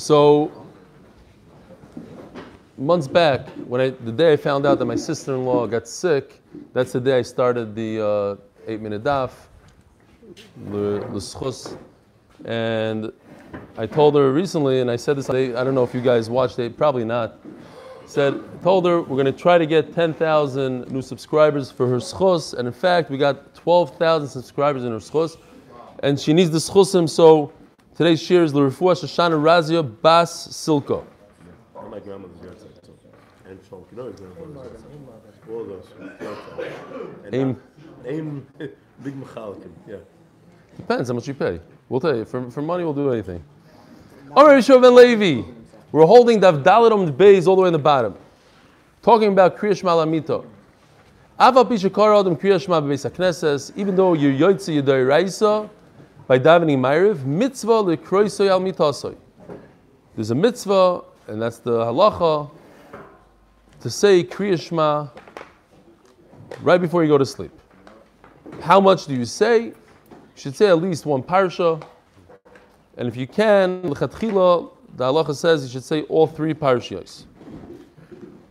So months back, when I, the day I found out that my sister-in-law got sick, that's the day I started the uh, eight-minute daf, the, the schus, and I told her recently, and I said this. I don't know if you guys watched it, probably not. Said, told her we're going to try to get 10,000 new subscribers for her schus, and in fact, we got 12,000 subscribers in her schus, and she needs the schusim. So today's shir is the Refuah Shoshana Razia Bas Silko. My grandmother's yahrzeit too. And Sean Kinoi's grandmother's yahrzeit. All those. And uh, Aim. Aim, big mechalikim, yeah. Depends how much you pay. We'll tell you. For, for money, we'll do anything. Right, Rishov and Levi. We're holding Dav Daladom Beis all the way in the bottom. Talking about Kriya Shema Lamito. Ava Pishakar Adam Shema Beis even though you're Yoitzi Yedoi Raisa, by davening Ma'ariv, mitzvah lekroisoy al mitasoy. There's a mitzvah, and that's the halacha, to say Kriya Shema right before you go to sleep. How much do you say? You should say at least one parsha. And if you can, the halacha says you should say all three parashiyos.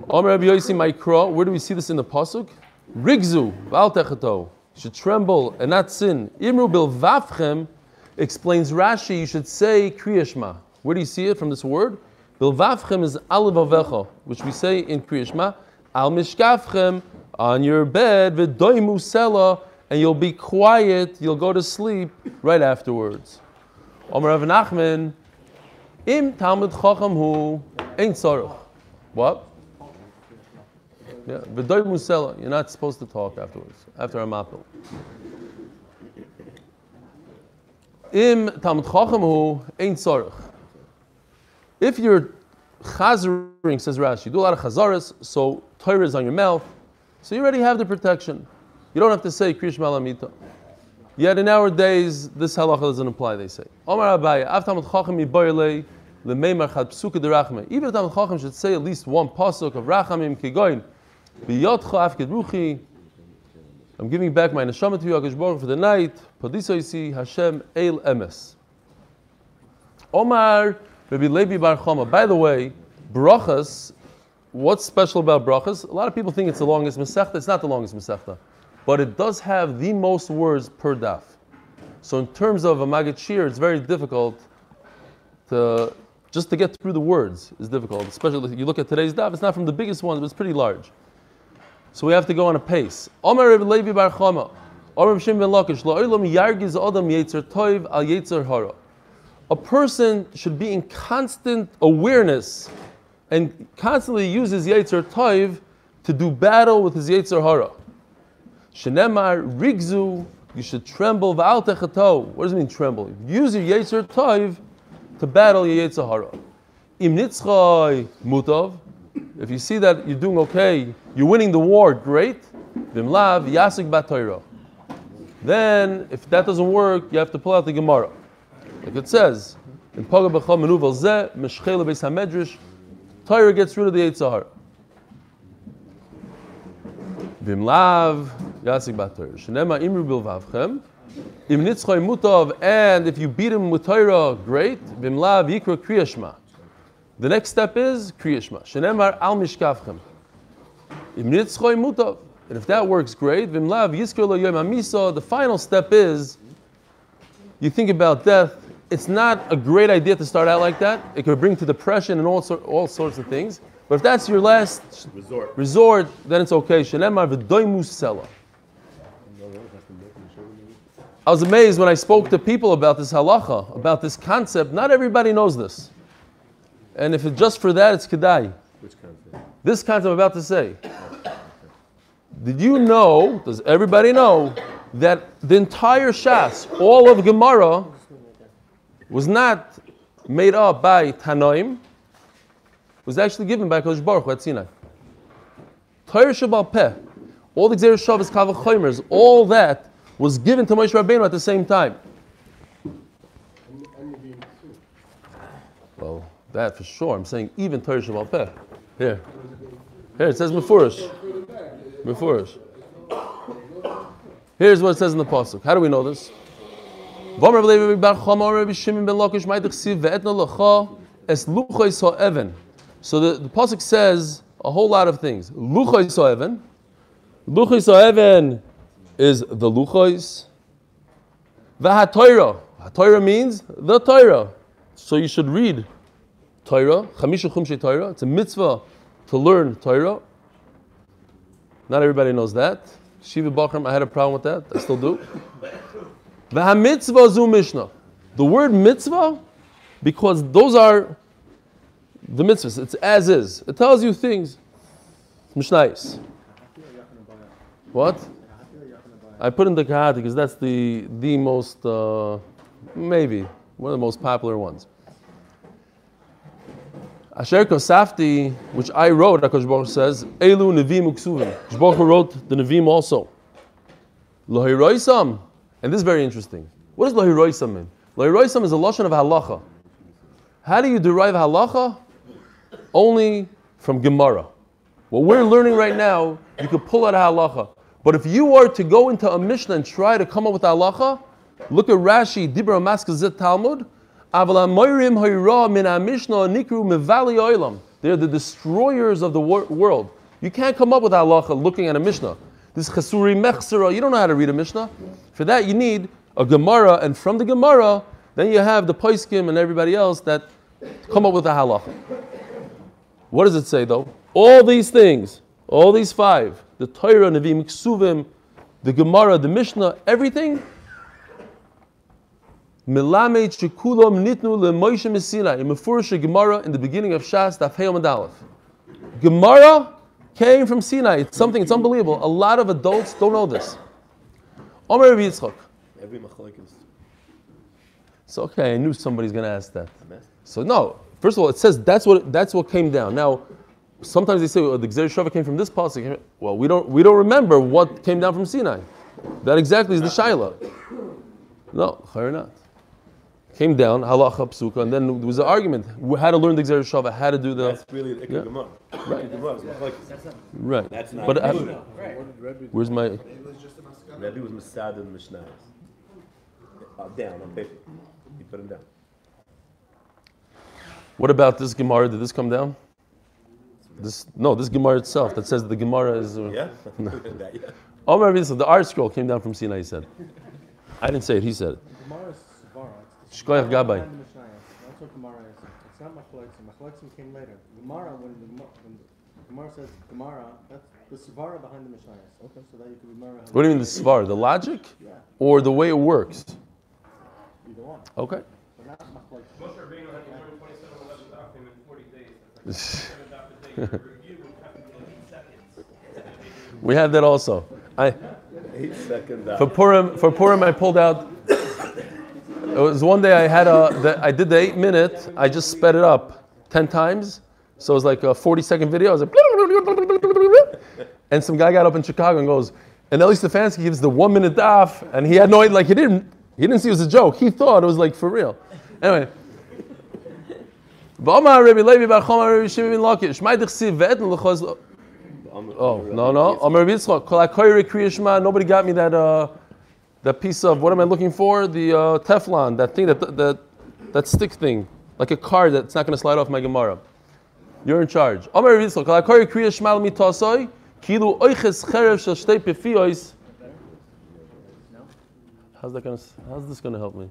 Omer Rabbi Yossi where do we see this in the pasuk? Rigzu, val techato. Should tremble and not sin. Imru bil vavchem explains Rashi, you should say kriyashma. Where do you see it from this word? Bil vavchem is alav avecha, which we say in kriyashma. Al mishkafchem, on your bed, v'doimu sela, and you'll be quiet, you'll go to sleep right afterwards. Omer Rav Nachman, im Talmud Chacham hu, ain't. What? Yeah, v'doy musela. You're not supposed to talk afterwards, after a mapil. Im Talmud Chacham hu, ain't sorrow. If you're chazering, says Rashi, you do a lot of chazaras, so Torah is on your mouth, so you already have the protection. You don't have to say Krish Malamita. Yet in our days, this halacha doesn't apply, they say. Omar Abaye, Av Talmud Chacham Yiboyle, Lemeimar Chad Psuka de Rachme. Even a Talmud Chacham should say at least one pasuk of Rachamim Kigoin. I'm giving back my neshama to you, for the night. Padiso Hashem El Emes. Omar Rabbi Levi Bar. By the way, brachas, what's special about brachas? A lot of people think it's the longest Masechta. It's not the longest Masechta. But it does have the most words per daf. So in terms of a Maggid Shir, it's very difficult to just to get through the words is difficult. Especially if you look at today's daf, it's not from the biggest ones, but it's pretty large. So we have to go on a pace. Omar Rabbi Levi Bar Chama. Omar Rabbi Shimon Lakish. La'olam yargiz adam yetzer toiv al yetzer hara. A person should be in constant awareness and constantly uses yetzer toiv to do battle with his yetzer hara. Shenemar rigzu, you should tremble v'al techato. What does it mean tremble? Use your yetzer toiv to battle your yetzer hara. Im nitzchay mutov. If you see that you're doing okay, you're winning the war, great. Vimlav yasik batoiro. Then, if that doesn't work, you have to pull out the Gemara. Like it says, in Paga B'chal Menuvel Zeh, Meshchela Beis HaMedrash, Torah gets rid of the yetzer hara. Vimlav yasik batoiro. Shenema imru bilvavchem. Im nitzchay mutov, and if you beat him with Torah, great. Vimlav yikra kriyashma. The next step is kriyashma. Shenemar al mishkavchem. Im nitzchay mutov. And if that works, great. Vimlav yiskir lo yom amisa. The final step is, you think about death. It's not a great idea to start out like that. It could bring to depression and all, sor- all sorts of things. But if that's your last Resort. resort, then it's okay. Shenemar v'doimu sela. I was amazed when I spoke to people about this halacha, about this concept. Not everybody knows this. And if it's just for that, it's kedai. Which concept? This concept I'm about to say. Did you know, does everybody know, that the entire Shas, all of Gemara, was not made up by Tanoim, was actually given by Kodesh Baruch Hu at Sinai. Torah Shabbat Peh, all the Xer Shabbos Kavachoimers, all that was given to Moshe Rabbeinu at the same time. Well, that for sure. I'm saying even Torah Shabbat Peh. Here. Here it says Mefurish. Mefurish. Here's what it says in the Pasuk. How do we know this? So the, the pasuk says a whole lot of things. Luchos ha'even. Luchos ha'even is the luchos. V'ha'toira. Torah means the Torah. So you should read Torah, Chamisha Chumshe Torah. It's a mitzvah to learn Torah. Not everybody knows that. Shiva Bachram, I had a problem with that. I still do. The mitzvah zu Mishnah. The word mitzvah, because those are the mitzvahs. It's as is. It tells you things. Mishnayis. What? I put in the Kehati because that's the the most uh, maybe one of the most popular ones. Asher Kosafti, which I wrote, Akash Baruch says, Elu Nevim Uksuvim. Baruch wrote the Nevim also. Lohiroisam, and this is very interesting. What does Lohiroisam mean? Lohiroisam is a lashon of halacha. How do you derive halacha? Only from Gemara. What we're learning right now, you could pull out halacha. But if you were to go into a Mishnah and try to come up with halacha, look at Rashi, Dibra Maskazit Talmud, they're the destroyers of the wor- world. You can't come up with halacha looking at a Mishnah. This chasuri mechsera, you don't know how to read a Mishnah. For that, you need a Gemara, and from the Gemara, then you have the Paiskim and everybody else that come up with a halacha. What does it say though? All these things, all these five, the Torah, Nevi'im, Ksuvim, the Gemara, the Mishnah, everything Milamed shekulam nitnu leMoshe Messina in Mefurish Gemara in the beginning of Shas Daf Heyom. Gemara came from Sinai. It's something. It's unbelievable. A lot of adults don't know this. Omer Rabbi Yitzchak. Every machlok is So okay, I knew somebody's going to ask that. So no. First of all, it says that's what that's what came down. Now, sometimes they say well, the Gzer Shava came from this pasuk. Well, we don't we don't remember what came down from Sinai. That exactly is the shaila. No, chayr not came down, halacha psuka, and then there was an argument how to learn the Gzer Shava, how to do the. That's really the Yeah. Gemara. Right. Is machlokes. Right. That's not. But uh, Mishnah. where's my. Rebbe was Masad and Mishnah. Uh, down on paper. He put him down. What about this Gemara? Did this come down? This no, this Gemara itself that says the Gemara is. Uh, Yeah? that, yeah. Oh, so the ArtScroll came down from Sinai. He said. I didn't say it. He said it. Gemara is Svara. It's Shkoyach Gabay. behind the Mishnayos. That's what Gemara is. It's not Machloksim. Machloksim came later. Gemara, when the Gemara, when the Gemara says Gemara, that's the Svara behind the Mishnayos. Okay. So that you can remember. What do you mean the svar? The logic, Yeah, or the way it works? either one. Okay. But not Machloksim. Moshe Rabbeinu had to learn 27 11 doctrine in 40 days. That's like 27 doctrine day. Your review would have to be like eight seconds. We have that also. I Eight second for. Purim for Purim I pulled out. It was one day I had a the, I did the eight minute. I just sped it up ten times, so it was like a forty second video. I was like, and some guy got up in Chicago and goes, and Eli Stefansky gives the one minute off, and he had no idea, like he didn't he didn't see it was a joke. He thought it was like for real. Anyway. Oh no no! Nobody got me that uh, that piece of what am I looking for? The uh, Teflon, that thing, that that that stick thing, like a card that's not going to slide off my Gemara. You're in charge. Amar Yitzchak, Kol HaKoyre Kriya Shema Mitasoi, Kilu Oiches Cherev Shel Shtei Pefiois. How's that going to? How's this going to help me?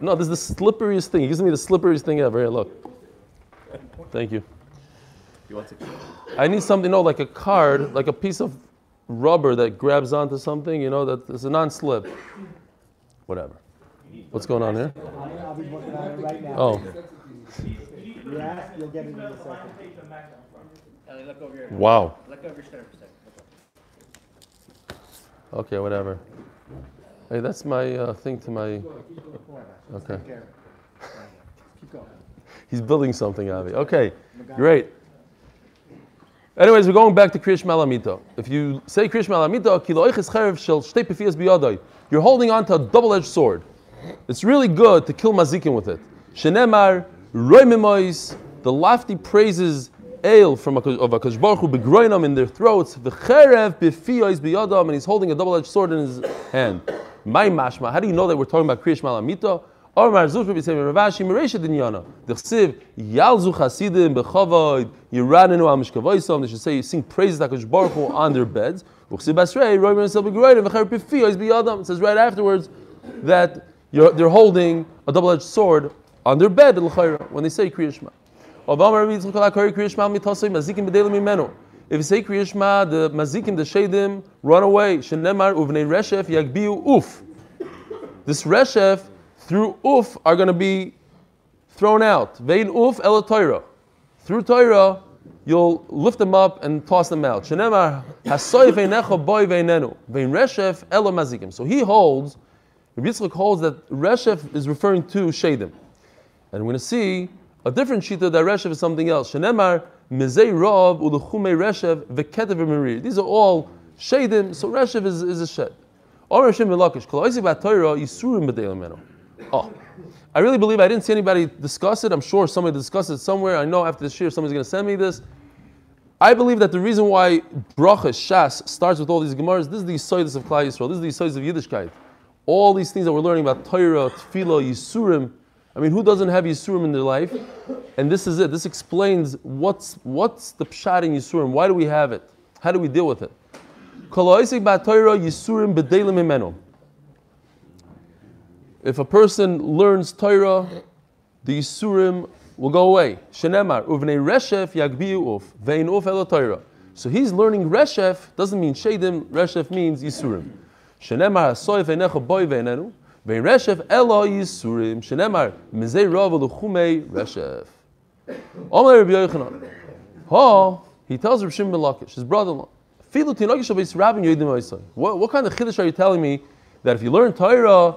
No, this is the slipperiest thing. He gives me the slipperiest thing ever. Here, look. Thank you. You want to I need something, no, like a card, like a piece of rubber that grabs onto something, you know, that is a non-slip. Whatever. What's going on here? Oh, wow. Okay, whatever. Hey, that's my uh, thing to my. Okay. He's building something, Avi. Okay, great. Anyways, we're going back to Krish Malamito. If you say Krish Malamito, kilo oiches cherev shel shtei pefias biyadai, you're holding on to a double-edged sword. It's really good to kill mazikin with it. Shenemar, roy mimois, the lofty praises ale from a, of Akash Baruch Hu begroinam in their throats, The v'cherev befiyos biyadam, and he's holding a double-edged sword in his hand. My mashma, how do you know that we're talking about Krish Malamito? Omar Zuch Rabbi Tzemir Ravashi Meresha Dinyana. Dichsiv Yalzu Chasidim Bechavoid Yiranenu Al Mishkavoisam. They should say sing praises to Hakadosh Baruch Hu on their beds. Uchsiv Basrei Roy Ben Sel Begroidim V'cher Pifi Ois Biyadam. It says right afterwards that they're holding a double-edged sword on their bed when they say Kriya Shema. If you say Kriya Shema, the Mazikim, the Shadim, run away. Shenemar Uvnei Reshef Yagbiu Uf. This Reshef, through Uf, are going to be thrown out. Vein Uf El Torah. Through Torah, you'll lift them up and toss them out. Shenemar Hasoy Veinecha Boy Veinenu. Vein Reshef Elo Mazikim. So he holds, Rabbi Yitzchak holds that Reshef is referring to Shadim. And we're going to see a different shita that Reshev is something else. Shenemar Mizei Rav Uluchume Reshev Veketev. These are all shadim, so Reshev is, is a shed. Or Reshev Milakish. Kol Oisik Torah Yisurim B'Deil Meno. Oh. I really believe I didn't see anybody discuss it. I'm sure somebody discussed it somewhere. I know after this year somebody's going to send me this. I believe that the reason why Bracha Shas starts with all these Gemaras, this is the Yisoidus of Klal Yisrael. This is the Yisoidus of Yiddishkeit. All these things that we're learning about Torah, Tefillah, Yisurim, I mean, who doesn't have Yisurim in their life? And this is it. This explains what's, what's the Pshat in Yisurim. Why do we have it? How do we deal with it? If a person learns Torah, the Yisurim will go away. Shenemar, uvnei reshef yagbiu uf, vein uf Torah. So he's learning reshef, doesn't mean shadim, reshef means Yisurim. Shenemar, hasoy veinecha boy veinenu, vein reshef elo Yisurim. Shenemar, mizei rav uluchumei reshef. Omer Rabbi Yochanan. Ha, he tells Rav Shimon Lakish, his brother-in-law. What what kind of chiddush are you telling me that if you learn Torah,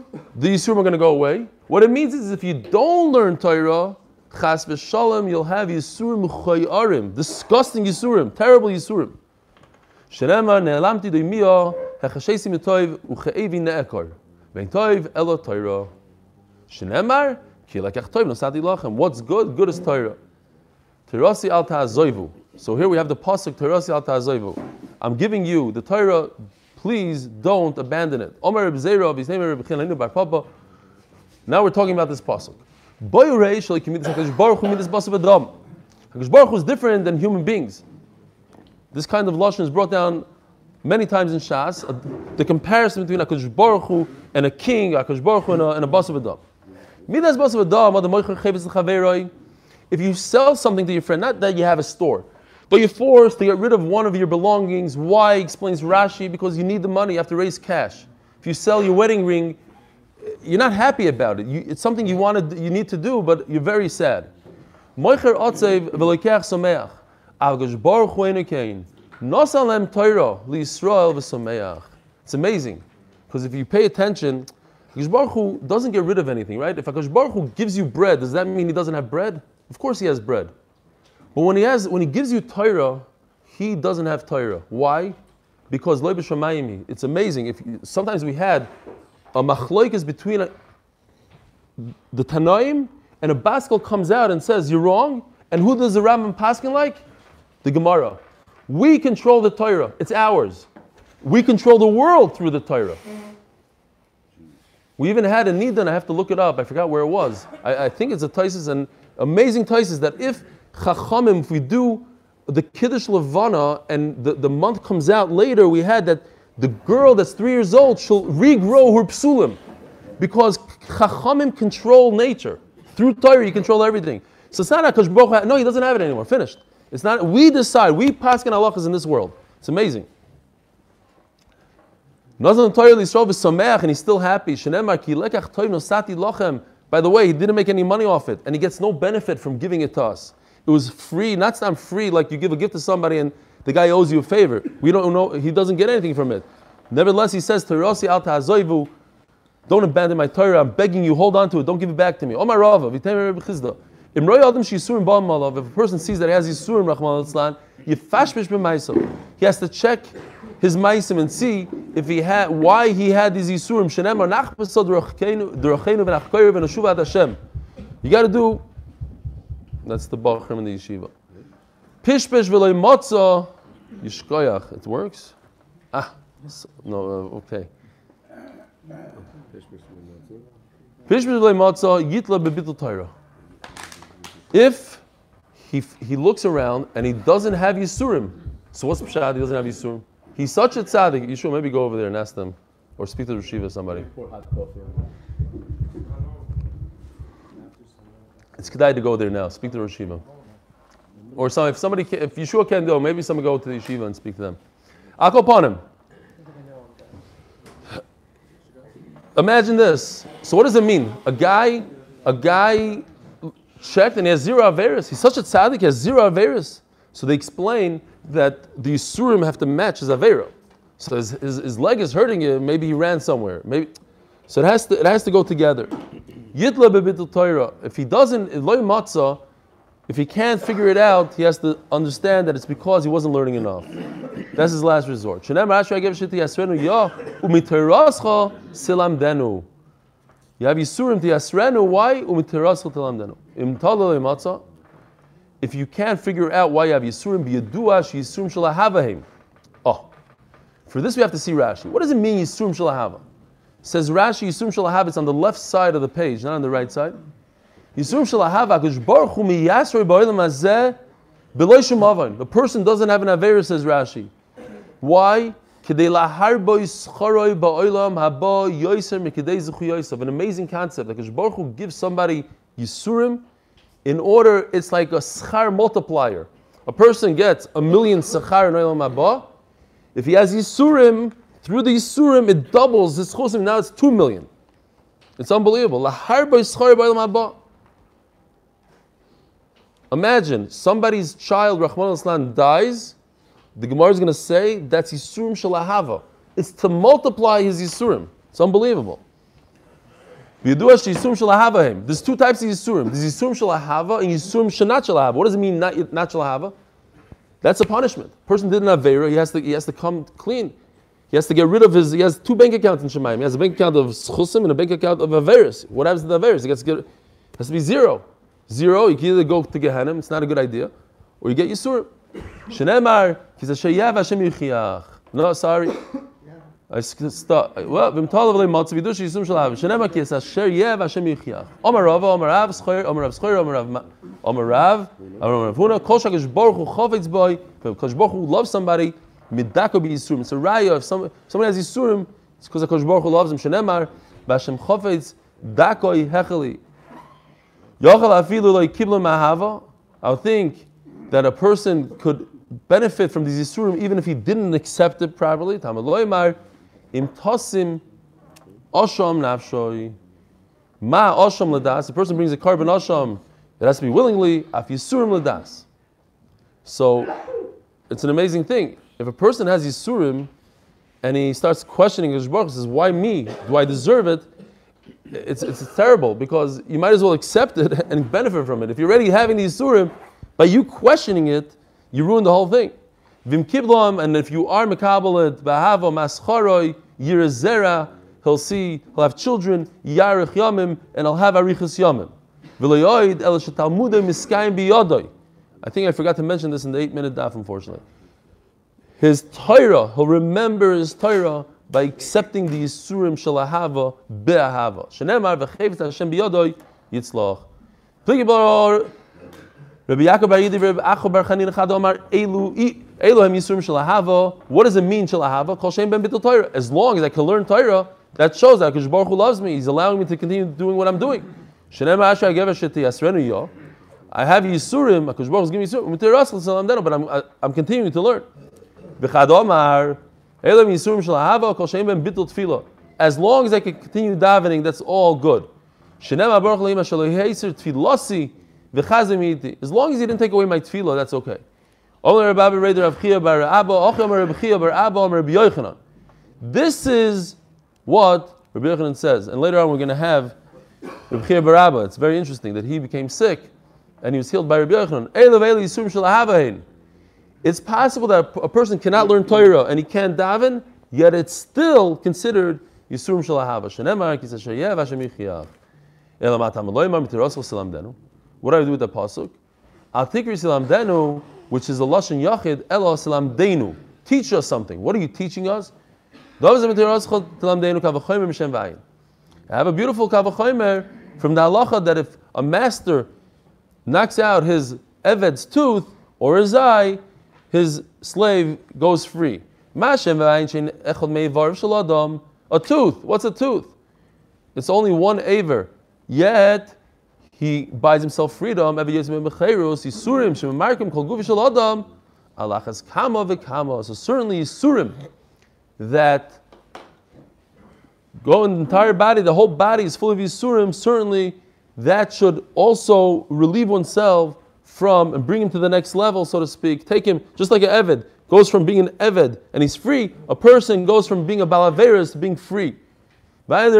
the Yisurim are going to go away. What it means is if you don't learn Torah, chas v'shalom, you'll have Yisurim chayarim, disgusting Yisurim, terrible Yisurim. Shenema ne'elamti doimiyah hechashesim yitoiv uche'evi ne'ekor. Vein toiv elo Torah. Shenemar ki lekach toiv nosati lachem. What's good? Good is Torah. Terasi al ta'azoivu. So here we have the pasuk Terasi al ta'azoivu. I'm giving you the Torah. Please don't abandon it. Omer Reb Zera, his name Reb Bar Papa. Now we're talking about this pasuk. Boyurei shali kimid Hakadosh Baruch. Hakadosh Baruch Hu is different than human beings. This kind of lashon is brought down many times in Shas. uh, The comparison between Hakadosh Baruch Hu and a king, Hakadosh Baruch Hu and a, and a basav. If you sell something to your friend, not that you have a store, but you're forced to get rid of one of your belongings. Why? Explains Rashi, because you need the money, you have to raise cash. If you sell your wedding ring, you're not happy about it. You, it's something you wanted, you need to do, but you're very sad. It's amazing, because if you pay attention, Hakadosh Baruch Hu doesn't get rid of anything, right? If Hakadosh Baruch Hu gives you bread, does that mean he doesn't have bread? Of course he has bread. But when he has, when he gives you Torah, he doesn't have Torah. Why? Because loy b'shamayimi. It's amazing. If you, sometimes we had a machloikas between a, the Tanaim and a Baskel comes out and says you're wrong. And who does the Rambam Paskin like? The Gemara. We control the Torah. It's ours. We control the world through the Torah. We even had a Nidan, I have to look it up, I forgot where it was. I, I think it's a Taisis, and amazing Taisis that if Chachamim, if we do the Kiddush Levana and the, the month comes out later, we had that the girl that's three years old shall regrow her psulim. Because Chachamim control nature. Through Torah, you control everything. So it's not HaKadosh Baruch no, he doesn't have it anymore. Finished. It's not, we decide, we pass in halachas in this world. It's amazing. Nazan Torah Yisrael v'sameach, and he's still happy. By the way, he didn't make any money off it, and he gets no benefit from giving it to us. It was free, not not free like you give a gift to somebody and the guy owes you a favor. We don't know, he doesn't get anything from it. Nevertheless, he says, Terasi al ta'azoivu, Don't abandon my Torah. I'm begging you, hold on to it. Don't give it back to me. Omar Rava, Rebbe Chizda. Adam. If a person sees that he has yisurim, Rahman al yifashbish b'maisav. He has to check his maisim and see if he had why he had these yisurim. Shenemar nachpasad drachenu v'nachkoyer v'nashuv ad Hashem. You got to do. That's the bachrim in the yeshiva. Pishpesh v'loy motza yishkoyach. It works. Ah, no, uh, okay. Pishpesh v'loy motza yitla bebitul Torah. If he, he looks around and he doesn't have Yisurim, so what's Pshat? He doesn't have Yisurim. He's such a tzaddik. Should maybe go over there and ask them, or speak to the Rishiva somebody. Pour hot coffee on It's kedai to go there now. Speak to the Rishiva. Or some, if somebody, can, if Yeshua can't go, maybe someone go to the yeshiva and speak to them. I'll upon him. Imagine this. So what does it mean? A guy, a guy checked and he has zero averis. He's such a tzaddik, he has zero averis. So they explain that the Yisurim have to match his avera. So his, his, his leg is hurting him. Maybe he ran somewhere. Maybe. So it has to, it has to go together. Yitla bebitul Torah. If he doesn't, loy matzah, if he can't figure it out, he has to understand that it's because he wasn't learning enough. That's his last resort. Silam. You have Yisurim to Yasrenu, why? Umitirascha tilam denu. If you can't figure out why you have Yisurim, biyaduash Yisurim shalahavahim. Oh, for this we have to see Rashi. What does it mean Yisurim shalahava? Says Rashi, Yisurim shalahava, it's on the left side of the page, not on the right side. Yisurim shalahava, Akash Baruch Hu miyasrei ba'olam hazeh b'loy shemavon. The person doesn't have an avera, says Rashi. Why? Kedei lahar bo yischaroi ba'olam haba yoiser mikidei zuchu yoisav. An amazing concept. Akash Baruch Hu gives somebody Yisurim in order, it's like a schar multiplier. A person gets a million sechar in olam haba. If he has Yisurim, through the Yisurim, it doubles his chosim. Now it's two million. It's unbelievable. Imagine somebody's child, Rahman al dies. The Gemara is going to say that's Yisurim Shalahava. It's to multiply his Yisurim. It's unbelievable. There's two types of Yisurim. There's Yisurim Shalahava and Yisurim Shanat Shalahava. What does it mean, not, not Shalahava? That's a punishment. person did an Avera, he has, to, he has to come clean. He has to get rid of his, he has two bank accounts in Shemaim. He has a bank account of Schusim and a bank account of Averis. What happens to the Averis? He gets to get, has to be zero. Zero, you can either go to Gehenna, it's not a good idea, or you get Yisurim. Shenemar, he says, Sheyav Hashem Yichiach. No, sorry. I start. Well, v'im talav le matzav yidush yisum shalav. Shenemar ki es asher Hashem yichiach. Omer Rava, Omer Rav, Schoyer, Omer Rav Schoyer, Omer Rav, Omer Rav, Omer Rav Huna, Kol Shakash Baruch Hu Chofetz Boy. If Kosh Baruch Hu loves somebody, midako be yisurim. It's a raya. If some, somebody has yisurim, it's because Kosh Baruch Hu loves him. Shenemar, v'Hashem Chofetz dakoi hecheli. Yochel afilu lo kiblu mahava. I would think that a person could benefit from these yisurim even if he didn't accept it properly. Tamar loymar im tosim osham nafshoi. Ma osham ladas. The person brings a carbon osham. It has to be willingly. Af yisurim ladas. So it's an amazing thing. If a person has yisurim and he starts questioning his Baruch, says, "Why me? Do I deserve it?" It's, it's terrible because you might as well accept it and benefit from it. If you're already having these surim, by you questioning it, you ruin the whole thing. Vim kiblam, and if you are mekabelet, bahavo mascharoi, yirazera, he'll see, he'll have children, yarich yamim, and he'll have arichas yamim. V'loyoid el shetalmudim miskayim biyodoi. I think I forgot to mention this in the eight minute daf, unfortunately. His Torah, he'll remember his Torah by accepting the Yisurim Shalahava Be'ahava. Shenemar Hashem bar Rabbi Yaakov bar Rabbi bar Chanin Echad Omar hem Yisurim Shalahava. What does it mean Shalahava? Kol Shem ben Bittul Torah. As long as I can learn Torah, that shows that Hakadosh Baruch Hu loves me. He's allowing me to continue doing what I'm doing. Shenemar Asher Agev Asher Yasrenu Yo. I have Yisurim. Hakadosh Baruch Hu is giving me Yisurim. But I'm I- I'm continuing to learn. Elam Yisurim Shalahava, Kol Ben Bittul Tefillah. As long as I can continue davening, that's all good. Shenem Baruch Tfilasi V'chazim Iti. As long as he didn't take away my tefillah, that's okay. Omer Rabbi Reder Rav Chia Bar Abba, Rabbi Chia Bar Abba, Omer Rabbi. This is what Rabbi Yochanan says, and later on we're going to have Rabbi Chia Barabba. It's very interesting that he became sick and he was healed by Rabbi Yochanan. Eilav Yisurim. It's possible that a person cannot learn Torah and he can't daven, yet it's still considered Yisurim Shel Ahava. Shenemar ki Sashayev Hashem Yichiyav. Elamat Hamaloimar Mitirosel Silamdenu. What do I do with the pasuk? Al Tikri Silamdenu, which is the Lashon Yachid, Elo Silamdenu. Teach us something. What are you teaching us? I have a beautiful kavachomer from the halacha that if a master knocks out his eved's tooth or his eye, his slave goes free. A tooth. What's a tooth? It's only one aver. Yet he buys himself freedom. So certainly Yisurim that go in the entire body, the whole body is full of Yisurim, certainly that should also relieve oneself from and bring him to the next level, so to speak. Take him, just like an Eved goes from being an Eved and he's free, a person goes from being a Balaveras to being free. I have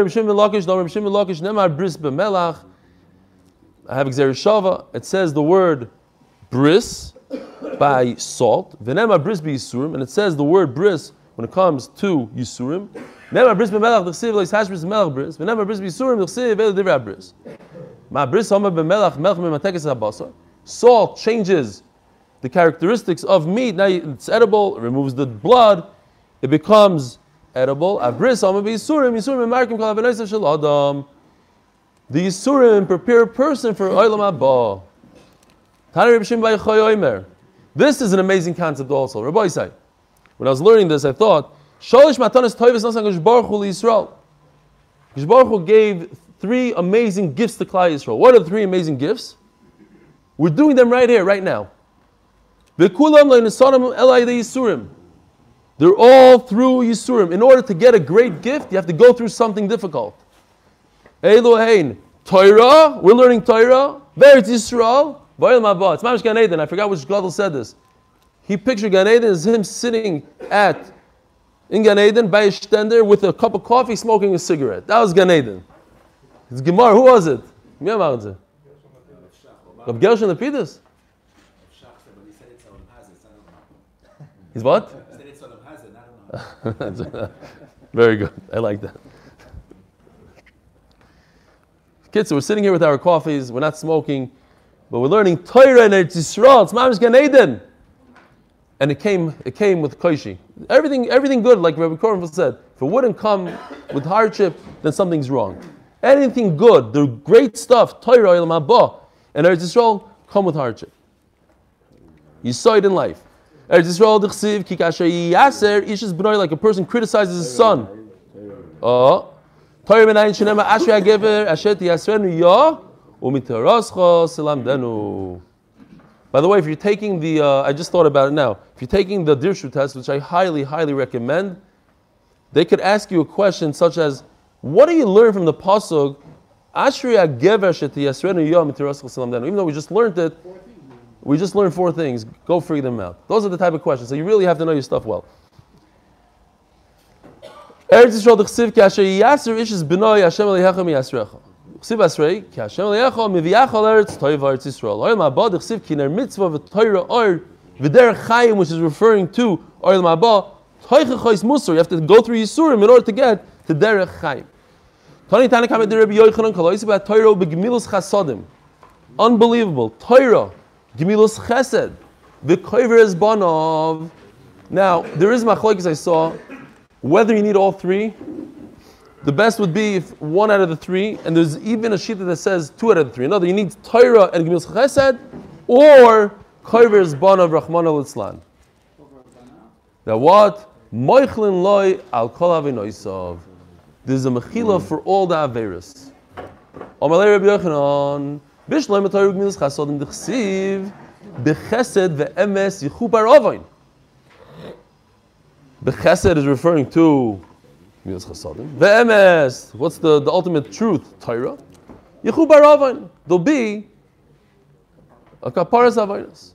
Gzer Shava. It says the word bris by salt. Venema bris Yisurim. And it says the word bris when it comes to Yisurim. Never bris b'melach d'chsiv lo yishash bris b'melach bris. V'never bris b'yisurim d'chsiv el divrei bris. Ma bris homa b'melach melch mimatekes habasa. Salt changes the characteristics of meat. Now it's edible, it removes the blood, it becomes edible. The yisurim prepare a person for Shimon Bar This is an amazing concept also. Rabbi. When I was learning this, I thought, Sholish Matanis Toivis Nasan Baruch Hu Yisrael. Baruch gave three amazing gifts to Klal Yisrael. What are the three amazing gifts? We're doing them right here, right now. They're all through Yisurim. In order to get a great gift, you have to go through something difficult. Elohein, Torah, we're learning Torah. Ve'etz Yisrael. It's Mamish Gan Eden. I forgot which Gadol said this. He pictured Gan Eden as him sitting at in Gan Eden by a stender with a cup of coffee, smoking a cigarette. That was Gan Eden. It's Gemara. Who was it? Rav Gershon Lepidus. He's what? Very good. I like that. Kids, so we're sitting here with our coffees. We're not smoking, but we're learning Torah and Eretz Yisrael. It's Mamish Gan Eden and it came it came with koishi. Everything everything good, like Rabbi Kornfeld said. If it wouldn't come with hardship, then something's wrong. Anything good, the great stuff, Torah El and Eretz Yisrael come with hardship. You saw it in life. Eretz Yisrael d'chsiv ki kasher yaser ishes b'noi like a person criticizes his son. Oh, asher umitaroscha selamdenu. By the way, if you're taking the, uh, I just thought about it now. If you're taking the Dirshu test, which I highly, highly recommend, they could ask you a question such as, "What do you learn from the pasuk?" Ashriya Gever Shetiyasrenu Yom Salam Even though we just learned it, we just learned four things. Go figure them out. Those are the type of questions. So you really have to know your stuff well. Eretz Yisrael d'chsiv ki asher yasir ishes Hashem elihechem yasrecha. Chsiv asrei ki Hashem elihechem mivyachol eretz toiv eretz Yisrael. Oil ma'ba d'chsiv ki mitzvah v'toira or v'der chayim which is referring to oil ma'ba toichach hois. You have to go through Yisurim in order to get to derech chayim. Unbelievable. Torah, Gemilus Chesed, V'koiver es banov. Now, there is machlokes I saw, whether you need all three, the best would be if one out of the three, and there's even a sheet that says two out of the three. Another, you need Torah and Gemilus Chesed, or Koiver's Bon of Rahman al Islan. Now what? Moichlin loy al kol. There's a mechila mm. for all the Averis. Omalei Rabbi Yochanan, Bishloim Torah Gemilus Chesedim Dechsiv, Bechesed ve'emes yichubar ovoin. Bechesed is referring to Milas Chasadim. Ve'emes, what's the, the ultimate truth? Torah. Yechu Baravan. There'll be a kaparas avinas.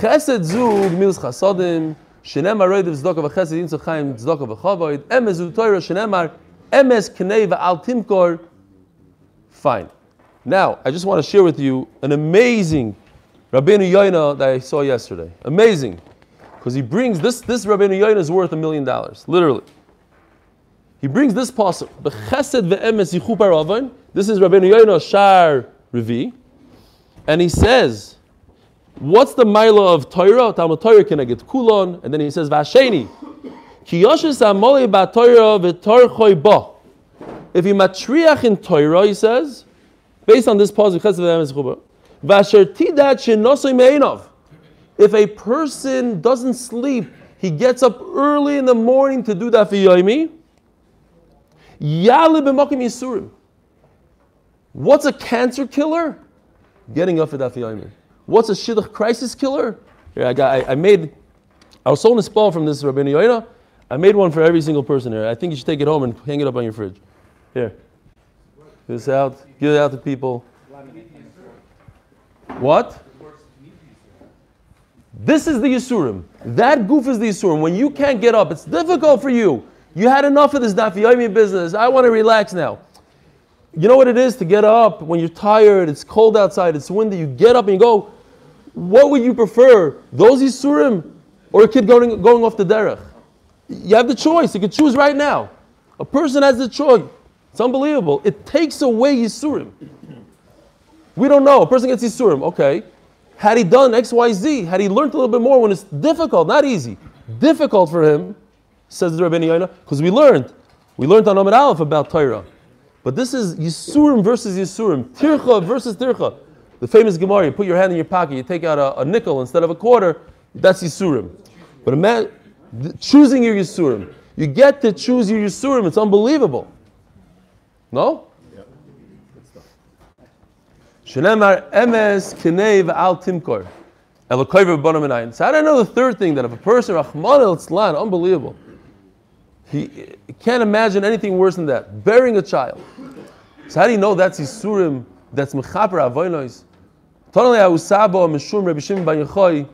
Chesed zug milas chasadim shenemar roidev tzedakah v'chesed yintzach chaim tzedakah v'chavoid, emes u Torah shenemar, emes knei v'al timkor. Fine. Now, I just want to share with you an amazing Rabbeinu Yoina that I saw yesterday. Amazing. Because he brings this, this Rabbeinu Yoina is worth a million dollars, literally. He brings this pasuk, B'chesed ve'emes yichu paravon. This is Rabbeinu Yoina Shar Revi. And he says, what's the mila of Torah? Talmud Torah can I get kulon? And then he says, Vasheni. If you matriach in Torah, he says, based on this Chesed ve'emes yichu paravon. Vasher. If a person doesn't sleep, he gets up early in the morning to do that for Yoimi. What's a cancer killer? Getting up for that for Yoimi. What's a shidduch crisis killer? Here, I, got, I, I made, I was sold a spell from this Rabbeinu Yoina. I made one for every single person here. I think you should take it home and hang it up on your fridge. Here. Give this out. Give it out to people. What? This is the Yisurim. That goof is the Yisurim. When you can't get up, it's difficult for you. You had enough of this Dafiyomi business. I want to relax now. You know what it is to get up when you're tired, it's cold outside, it's windy. You get up and you go, what would you prefer? Those Yisurim or a kid going, going off the derech? You have the choice. You can choose right now. A person has the choice. It's unbelievable. It takes away Yisurim. We don't know. A person gets Yisurim. Okay. Had he done X, Y, Z, had he learned a little bit more when it's difficult, not easy, difficult for him, says the Rabbeinu Yoina, because we learned. We learned on Amid Aleph about Torah. But this is Yisurim versus Yisurim. Tircha versus Tircha. The famous Gemara, you put your hand in your pocket, you take out a, a nickel instead of a quarter, that's Yisurim. But imagine choosing your Yisurim. You get to choose your Yisurim, it's unbelievable. No? Shenemar emes kinei v'al timkor. So I don't know the third thing that if a person, Rahman Tzlan, unbelievable. He can't imagine anything worse than that. Burying a child. So how do you know that's Yisurim, that's Mechaper Avoynois? Totally Ausabo Meshum Rabbi Shimon.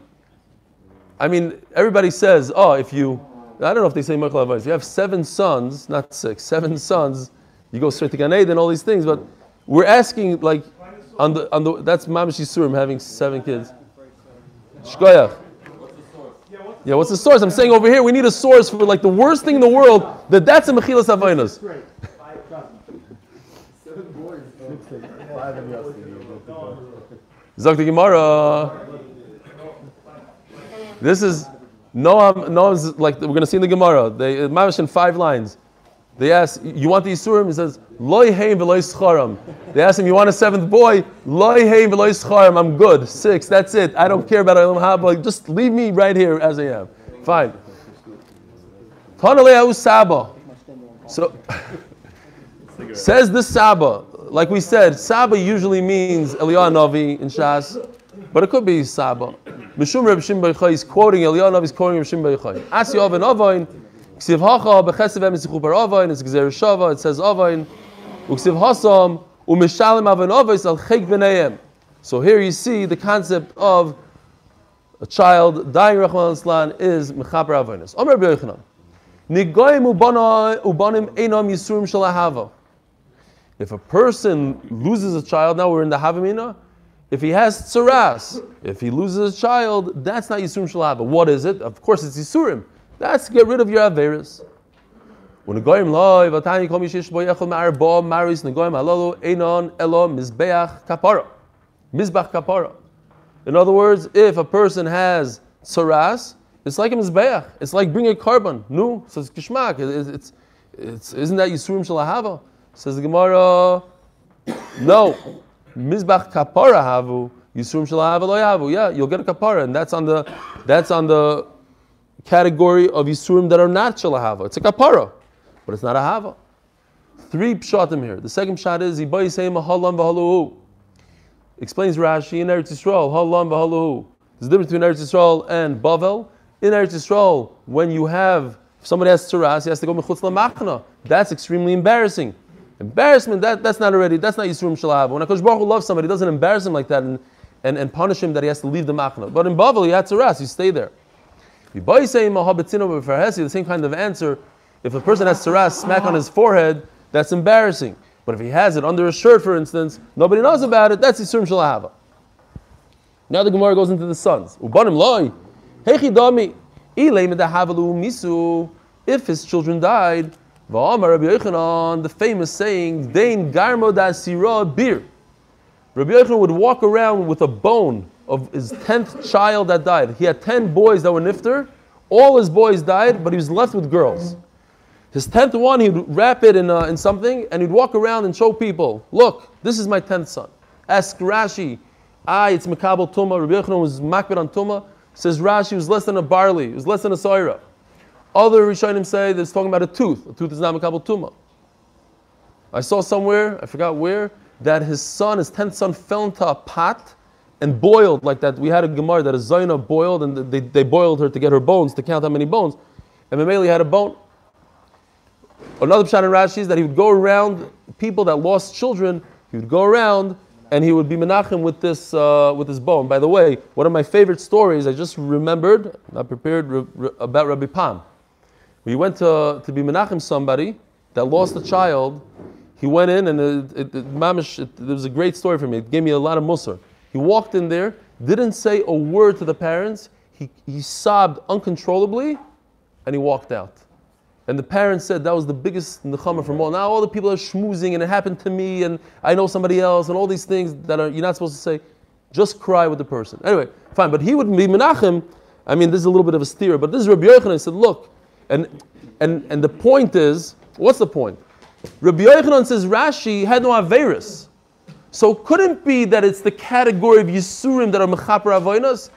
I mean, everybody says, oh, if you, I don't know if they say Mechel Avoynois. You have seven sons, not six, seven sons, you go straight to Gan Eden, all these things, but we're asking, like, on the, on the, that's Mamish Yisurim having seven kids. Shkoyach. Yeah, what's the source? I'm saying over here we need a source for like the worst thing in the world that that's a Mechilas Havainas. Zok the Gemara. This is Noam. Noam's like we're gonna see in the Gemara. They uh, Mamish in five lines. They ask, "You want the Yisurim?" He says, "Loy heim v'loy scharam." They ask him, "You want a seventh boy?" Loy heim v'loy scharam. I'm good. Six. That's it. I don't care about Olam Haba. Just leave me right here as I am. Fine. Saba. So says the Saba. Like we said, Saba usually means Eliyahu Navi in Shas, but it could be Saba. Mishum Reb Shim Beichai is quoting Eliyahu Navi is quoting Reb Shim Beichai. Asi Oven Ovain. Ksiv hacha b'chesev em esichu bar avayin, it's gzer shava, it says avayin. Uksiv hasam, u'mishalim avin avos al chek b'neihem. So here you see the concept of a child dying Rahman al is mechaper avayinis. Omer b'yochanan. Nigoyim ubanim einam yisurim shalahava. If a person loses a child, now we're in the Havamina. If he has tsaras, if he loses a child, that's not Yisurim Shalava. What is it? Of course, it's Yisurim. That's to get rid of your Averis. When Negoim loy, Vatani Kom Yishish Bo Yechol Ma'ar Bo Maris Negoim Halolo Einon Elo Mizbeach Kapara. Mizbach Kapara. In other words, if a person has tsaras, it's like a Mizbeach. It's like bringing a carbon. No, so it's Kishmak. It's, it's, it's, isn't that Yisurim Shalahava? Says the Gemara, no. Mizbach kapara havu, yisurim shalahava lo yavu. Yeah, you'll get a kapara, and that's on the that's on the category of yisurim that are not shalahava. It's a kapara, but it's not a hava. Three pshatim here. The second pshat is ibai sayim halam v'haluhu. Explains Rashi in Eretz Yisrael halam v'haluhu. There's a difference between Eretz Yisrael and Bavel. In Eretz Yisrael, when you have if somebody has tzuras, he has to go mechutz lamachna. That's extremely embarrassing. Embarrassment, that, that's not already, that's not Yisroom Shalav. When HaKadosh Baruch Hu loves somebody, he doesn't embarrass him like that and, and, and punish him that he has to leave the machna. But in Bavel, you had to rest, you stay there. The same kind of answer. If a person has saras smack on his forehead, that's embarrassing. But if he has it under his shirt, for instance, nobody knows about it, that's Yisurim Shalahava. Now the Gemara goes into the sons. Ubanim loy. If his children died, Va'amar Rabbi Yochanan, the famous saying, Dain garmo da sira bir. Rabbi Yochanan would walk around with a bone of his tenth child that died. He had ten boys that were nifter. All his boys died, but he was left with girls. His tenth one, he'd wrap it in, uh, in something, and he'd walk around and show people, look, this is my tenth son. Ask Rashi, ah, it's Mekabel Tuma. Rabbi Yochanan was makbid on Tuma. Says Rashi, was less than a barley, it was less than a soira. Other Rishonim say that it's talking about a tooth. A tooth is not Mekabel Tuma. I saw somewhere, I forgot where, that his son, his tenth son, fell into a pot and boiled like that. We had a Gemara that a Zaina boiled and they, they boiled her to get her bones, to count how many bones. And Mameli had a bone. Another pshat in Rashi is that he would go around people that lost children. He would go around and he would be menachem with this uh, with this bone. By the way, one of my favorite stories I just remembered, not prepared, re, re, about Rabbi Pam. We went to to be menachem somebody that lost a child. He went in and it, it, it, mamish, it, it was a great story for me. It gave me a lot of musr. He walked in there, didn't say a word to the parents. He, he sobbed uncontrollably, and he walked out. And the parents said that was the biggest nechama from all. Now all the people are schmoozing, and it happened to me, and I know somebody else, and all these things that are, you're not supposed to say. Just cry with the person. Anyway, fine. But he would be Menachem. I mean, this is a little bit of a steer, but this is Rabbi Yochanan. He said, look, and, and, and the point is, what's the point? Rabbi Yochanan says Rashi had no Averis. So couldn't be that it's the category of Yisurim that are Mechaper Avoinas.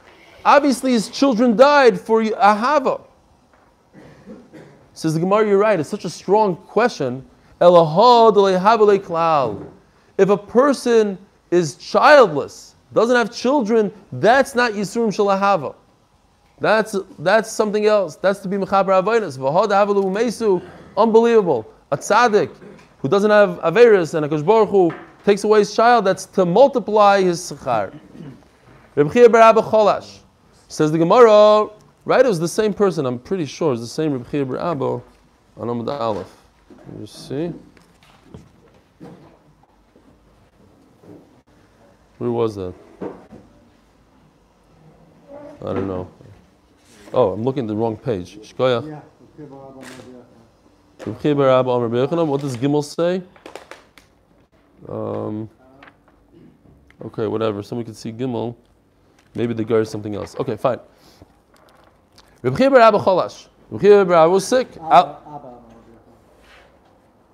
Obviously, his children died for Ahava. Says the Gemara, you're right. It's such a strong question. If a person is childless, doesn't have children, that's not Yisurim Shalahava. That's that's something else. That's to be Mechaper Avoinas. Unbelievable. A tzaddik who doesn't have Averis and a Baruch who takes away his child, that's to multiply his sechar. Reb Cholash says the Gemara, right? It was the same person. I'm pretty sure it's the same Reb Chia Bar Abba on Amud Aleph. You see. Where was that? I don't know. Oh, I'm looking at the wrong page. Shkoyach. Yeah. okay, Bob, I'm gonna do that. Reb Chia Bar Abba Amar B'Yochanan. What does Gimel say? Um, okay, whatever. Someone can see Gimel. Maybe the guy is something else. Okay, fine. Reb Chia Bar Abba Cholash. Reb Chia Abba was sick. Abba, Al- Abba, I'm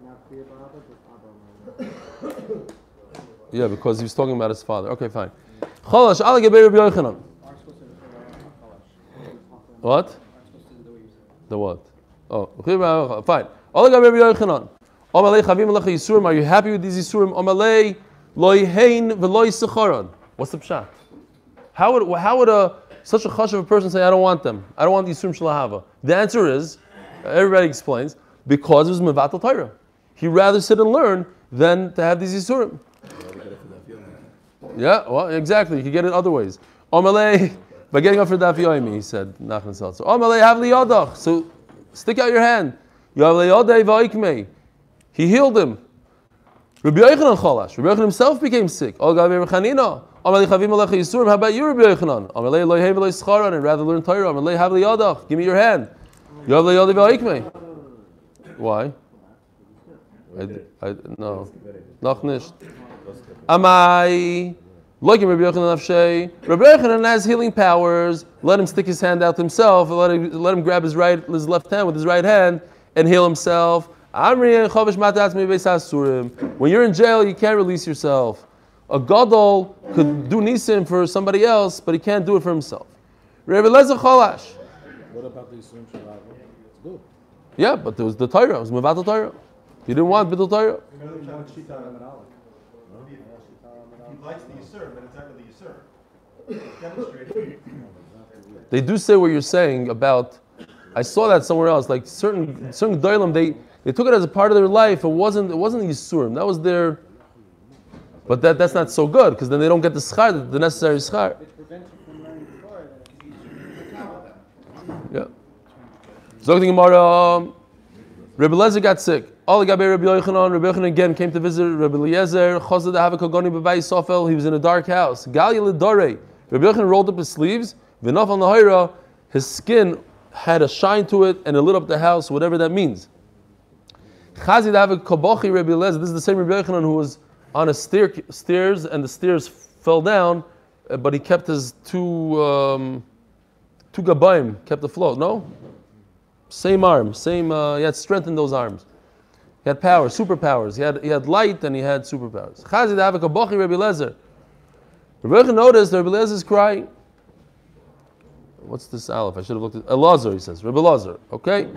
gonna do that. Not Abba, just Abba. I'm gonna do that. yeah, because he was talking about his father. Okay, fine. Cholash Al Gebei Reb Yochanan. What? The what? Oh, fine. Are you happy with these Yisurim? What's the pshat? How would how would a such a chush of a person say I don't want them? I don't want these Yisurim Shalahava. The answer is, everybody explains, because it was Mevatel Torah. He'd rather sit and learn than to have these Yisurim. Yeah, well, exactly. You could get it other ways. Omalei, by getting up for Daf Yoimi, he said, Nachman Seltzer. Oh, Omalei Havli Yodach. So stick out your hand. Yavli Yodei Va'ikmei. He healed him. Rabbi Yochanan Cholash. Rabbi Yochanan himself became sick. Oh, All Gavi Rechanina. Amalei oh, Chavim Alecha Yisurim. How about you, Rabbi Yochanan? Amalei Loi Hev Loi Scharan. And rather learn Torah. Amalei Havli. Give me your hand. Yavli Yodei Va'ikmei. Why? I, I, no. Noch nicht. Amai. Look at Rabbi Yochanan. Rabbi Yochanan has healing powers. Let him stick his hand out himself. Let him, let him grab his right, his left hand with his right hand and heal himself. Amri and Chovish Matatz Mi Beis Hasurim. When you're in jail, you can't release yourself. A gadol could do nisim for somebody else, but he can't do it for himself. Rabbi Lezer. What about the Yisurim Shalava? It's good. Yeah, but there was the Torah. It was Mevatel Torah. You didn't want Bidul Torah. He likes the Yisur, but it's not really Yisur. It's demonstrated. They do say what you're saying about. I saw that somewhere else. Like certain certain Doilim, they they took it as a part of their life. It wasn't it wasn't Yisurim. That was their. But that, that's not so good because then they don't get the schar, the necessary schar. It prevents you from learning Torah. Yeah. Zog the Gemara, Rabbi Lezer got sick. The Rabbi Yochanan, Rabbi Yochanan again came to visit Rabbi Eliezer. Chazad Hava Kogoni B'Bai Sofel. He was in a dark house. Galia Lidore. Rabbi Yochanan rolled up his sleeves. V'naf on the his skin had a shine to it and it lit up the house, whatever that means. Chazid Hava Kobochi Rabbi Eliezer. This is the same Rabbi Yochanan who was on a stair, stairs and the stairs fell down, but he kept his two um, two gabayim, kept afloat. No, same arm, same. Uh, he had strength in those arms. He had power, superpowers. He had he had light and he had superpowers. Chazid Avik Abochi Rabbi Lezer. Yochanan noticed Rabbi Lezer is crying. What's this aleph? I should have looked at Elazar. He says Rabbi Elazar. Okay.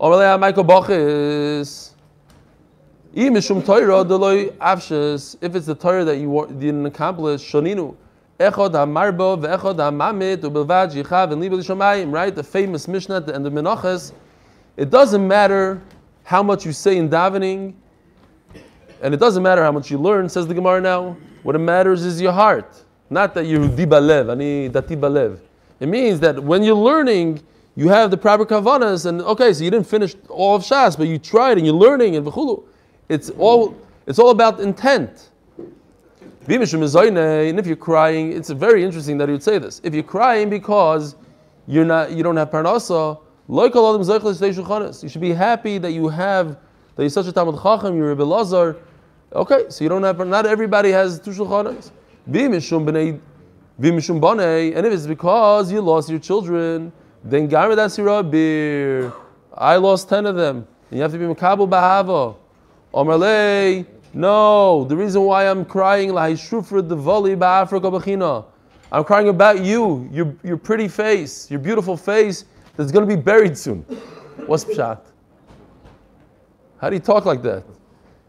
Omalei Michael Avshes. If it's the Torah that you didn't accomplish, Shoninu. Echod Hamarbo ve'echod Hamamit u'belvad yichav and shamayim. Right, the famous Mishnah at the end of Menachos. It doesn't matter how much you say in davening, and it doesn't matter how much you learn. Says the Gemara now. What matters is your heart, not that you're dibalev, ani dati balev. It means that when you're learning, you have the proper kavanas, and okay, so you didn't finish all of Shas, but you tried and you're learning and v'chulu. It's all it's all about intent. And if you're crying, it's very interesting that he would say this. If you're crying because you're not, you don't have parnasa, you should be happy that you have that you're such a Talmud Chacham, you're a Belazar. Okay, so you don't have. Not everybody has two shulchanas. Um um and if it's because you lost your children, then Garmed Asira I lost ten of them. And you have to be Makabal Bahava. Omerlei. No, the reason why I'm crying. I'm crying about you, your, your pretty face, your beautiful face that's going to be buried soon. What's pshat? How do you talk like that?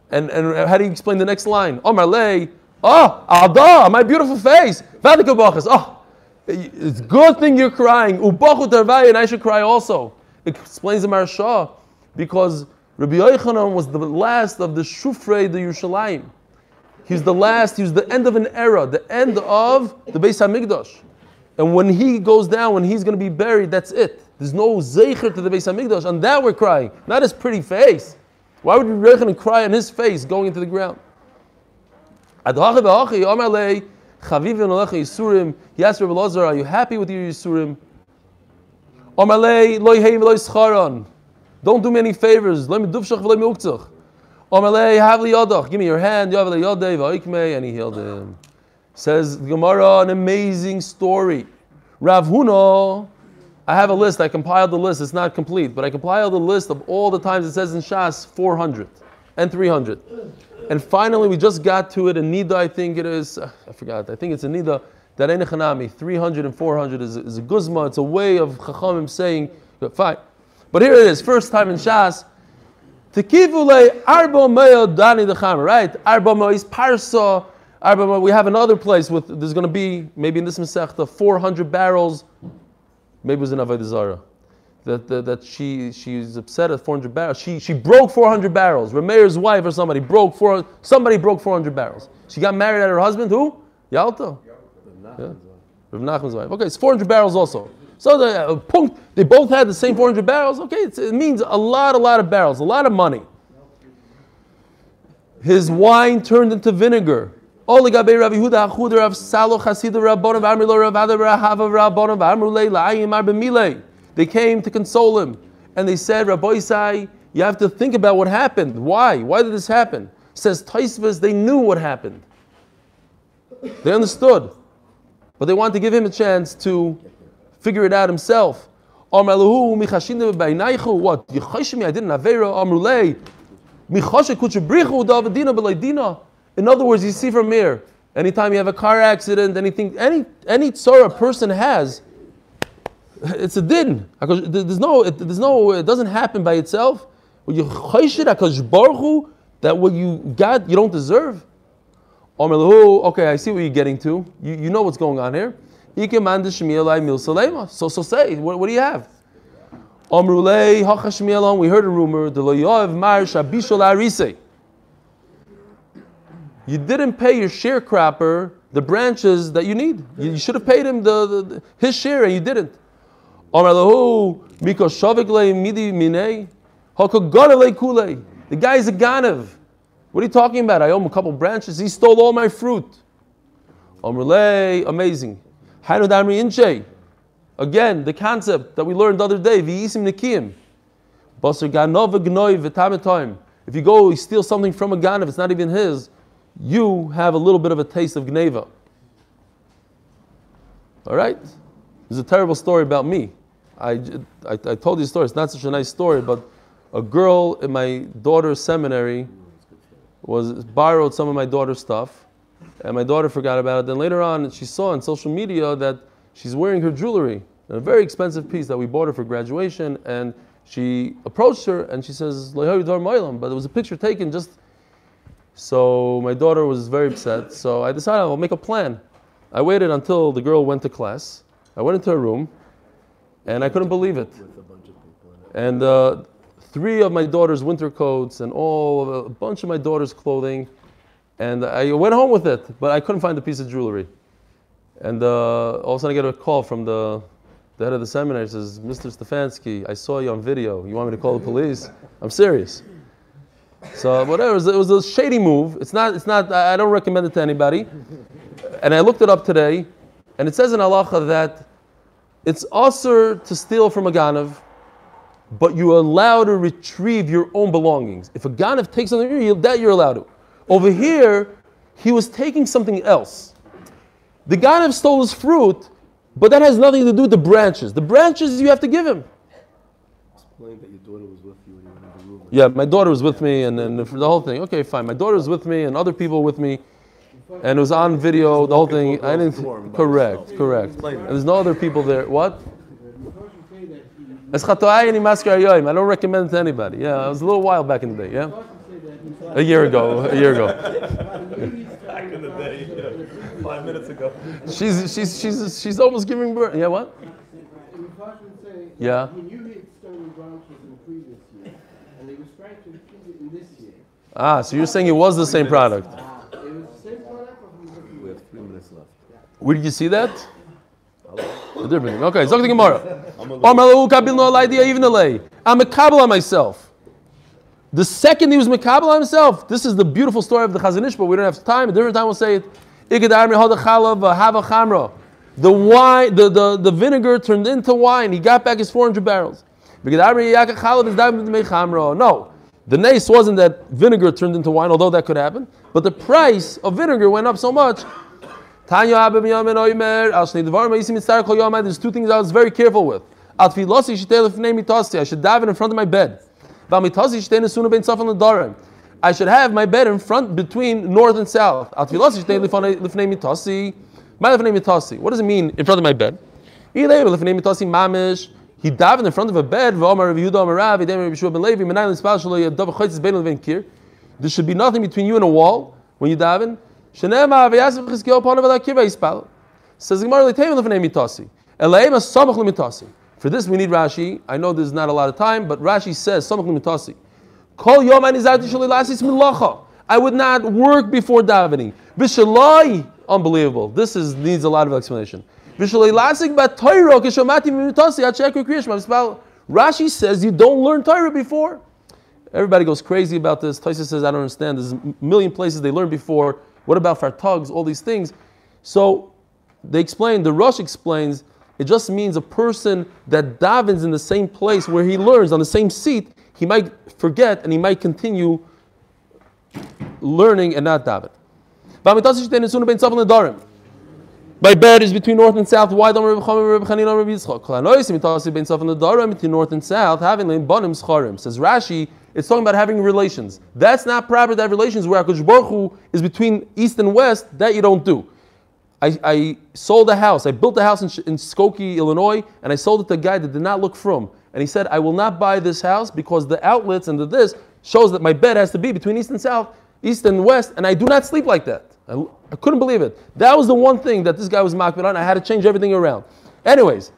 And, and how do you explain the next line? Omar lei, oh, Alda, oh, my beautiful face. Oh, it's good thing you're crying. And I should cry also. It explains the Marsha because Rabbi Yochanan was the last of the Shufrei, the Yerushalayim. He's the last, he's the end of an era, the end of the Beis HaMikdash. And when he goes down, when he's going to be buried, that's it. There's no zecher to the Beis HaMikdash. On that we're crying, not his pretty face. Why would Yochanan cry on his face going into the ground? He asked Rabbi Lazar, are you happy with your Yisurim? Don't do me any favors. Let me dufshach v'loy miuktzach. Amar lei, have li yadach. Give me your hand. Yav li yadei v'oikmei. And he healed him. Says the Gemara, an amazing story. Rav Huna, I have a list. I compiled the list. It's not complete, but I compiled the list of all the times it says in Shas 400 and 300. And finally, we just got to it in Nida, I think it is. uh, I forgot. I think it's in Nida. That ain't a Chanami. 300 and 400 is, is a guzma. It's a way of Chachamim saying, fine. But here it is. First time in Shas. Tekivule arba meo dani dechama, right? Arba meo is parsa. Arba meo, we have another place with, there's going to be, maybe in this Masechta, 400 barrels. Maybe it was in Avodah Zarah. That, that, that she she's upset at 400 barrels. She, she broke 400 barrels. Rameir's wife or somebody broke 400, somebody broke 400 barrels. She got married at her husband, who? Yalta. Yeah. Rav Nachman's wife. Okay, it's 400 barrels also. So the uh, they both had the same 400 barrels. Okay, it means a lot, a lot of barrels, a lot of money. His wine turned into vinegar. They came to console him, and they said, Rabbi you have to think about what happened. Why? Why did this happen? Says Taisvas, they knew what happened. They understood, but they wanted to give him a chance to figure it out himself. What? I didn't Avera. In other words, you see from here, anytime you have a car accident, anything, any any tzara person has, it's a din. There's no, it, there's no, it doesn't happen by itself. That what you got you don't deserve. Okay, I see what you're getting to. You, you know what's going on here. So so say, what, what do you have? Amrulei hachashmielon. We heard a rumor. The loyav mar shabishol arise. You didn't pay your sharecropper the branches that you need. You, should have paid him the, the, the- his share, and you didn't. The guy is a ganav. What are you talking about? I owe him a couple branches. He stole all my fruit. Amar le, amazing. Hainu damri inche. Again, the concept that we learned the other day, v'isim nikiyim. Basar ganov gnoi v'tametoim. If you go, you steal something from a ganav, it's not even his, you have a little bit of a taste of gneva. All right? There's a terrible story about me. I, I, I told you a story. It's not such a nice story, but a girl in my daughter's seminary was borrowed some of my daughter's stuff, and my daughter forgot about it. Then later on, she saw on social media that she's wearing her jewelry, a very expensive piece that we bought her for graduation, and she approached her and she says, but it was a picture taken just. So my daughter was very upset. So I decided I'll make a plan. I waited until the girl went to class. I went into her room, and I couldn't believe it. And uh, three of my daughter's winter coats and all a bunch of my daughter's clothing, and I went home with it, but I couldn't find the piece of jewelry. And uh, all of a sudden, I get a call from the, the head of the seminary. He says, "Mr. Stefansky, I saw you on video. You want me to call the police?" I'm serious. So whatever, it was, a shady move. It's not. It's not. I don't recommend it to anybody. And I looked it up today, and it says in halacha that it's usher to steal from a ganav, but you're allowed to retrieve your own belongings. If a ganav takes something, you- that you're allowed to. Over here, he was taking something else. The ganav stole his fruit, but that has nothing to do with the branches. The branches you have to give him. Explain that your daughter was with you when you went in the room. Yeah, my daughter was with me, and, and for the whole thing. Okay, fine. My daughter was with me, and other people with me, and it was on video. The whole thing. I didn't. Correct, correct. And there's no other people there. What? Es chatoai ani masker hayoim. I don't recommend it to anybody. Yeah, it was a little while back in the day. Yeah, a year ago. A year ago. Back in the day, yeah. five minutes ago. She's she's she's she's almost giving birth. Yeah, what? And the Pasha would say, Yeah. when you hit stony branches in the previous year, and they were trying to repeat it in this year, Ah, so you're saying it was the same product. it was the same product or from different We have three minutes left. Where did you see that? A different thing. Okay, Zok the Gemara. I'm a Omar no idea even alay. I'm a kabbalah on myself. The second he was Makabal himself, this is the beautiful story of the Chazon Ish, but we don't have time. A different time we'll say it. The wine, the, the, the vinegar turned into wine. He got back his 400 barrels. No, the nace wasn't that vinegar turned into wine, although that could happen. But the price of vinegar went up so much. There's two things I was very careful with. I should daven in front of my bed. I should have my bed in front between north and south. What does it mean in front of my bed? He davened in front of a bed. There should be nothing between you and a wall when you daven. Says Gemara For this we need Rashi. I know there's not a lot of time, but Rashi says. Kol yom. I would not work before davening. Vishalai, unbelievable. This is needs a lot of explanation. Rashi says you don't learn Torah before. Everybody goes crazy about this. Taisa says, I don't understand. There's a million places they learned before. What about fartugs? All these things. So they explain, the Rush explains, it just means a person that davens in the same place where he learns, on the same seat, he might forget and he might continue learning and not daven. My bed is between north and south. Why don't Rabbi Chaim Rabbi Chanina Rabbi Yitzchak? Kol hanoisim mitasi bein saf and the darim between north and south, having lein banim scharim. Says Rashi, it's talking about having relations. That's not proper to have relations where Hakadosh Baruch Hu is between east and west. That you don't do. I, I sold a house. I built a house in, in Skokie, Illinois, and I sold it to a guy that did not look from. And he said, I will not buy this house because the outlets and the this shows that my bed has to be between east and south, east and west, and I do not sleep like that. I, I couldn't believe it. That was the one thing that this guy was makbid on. I had to change everything around. Anyways,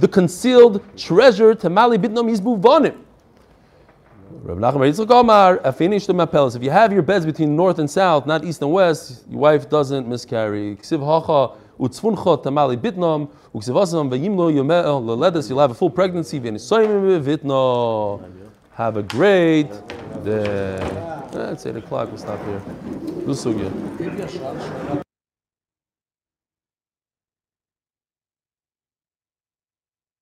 the concealed treasure, tamali bitnom yizbu vanim. Rav Nachman Yitzchak Omar, afinish the mapelas. If you have your beds between north and south, not east and west, your wife doesn't miscarry. Ksiv tamali uksiv yomel leledes. You'll have a full pregnancy. V'nisoyim. Have a great day. Eh, It's eight o'clock. We'll stop here. Shot.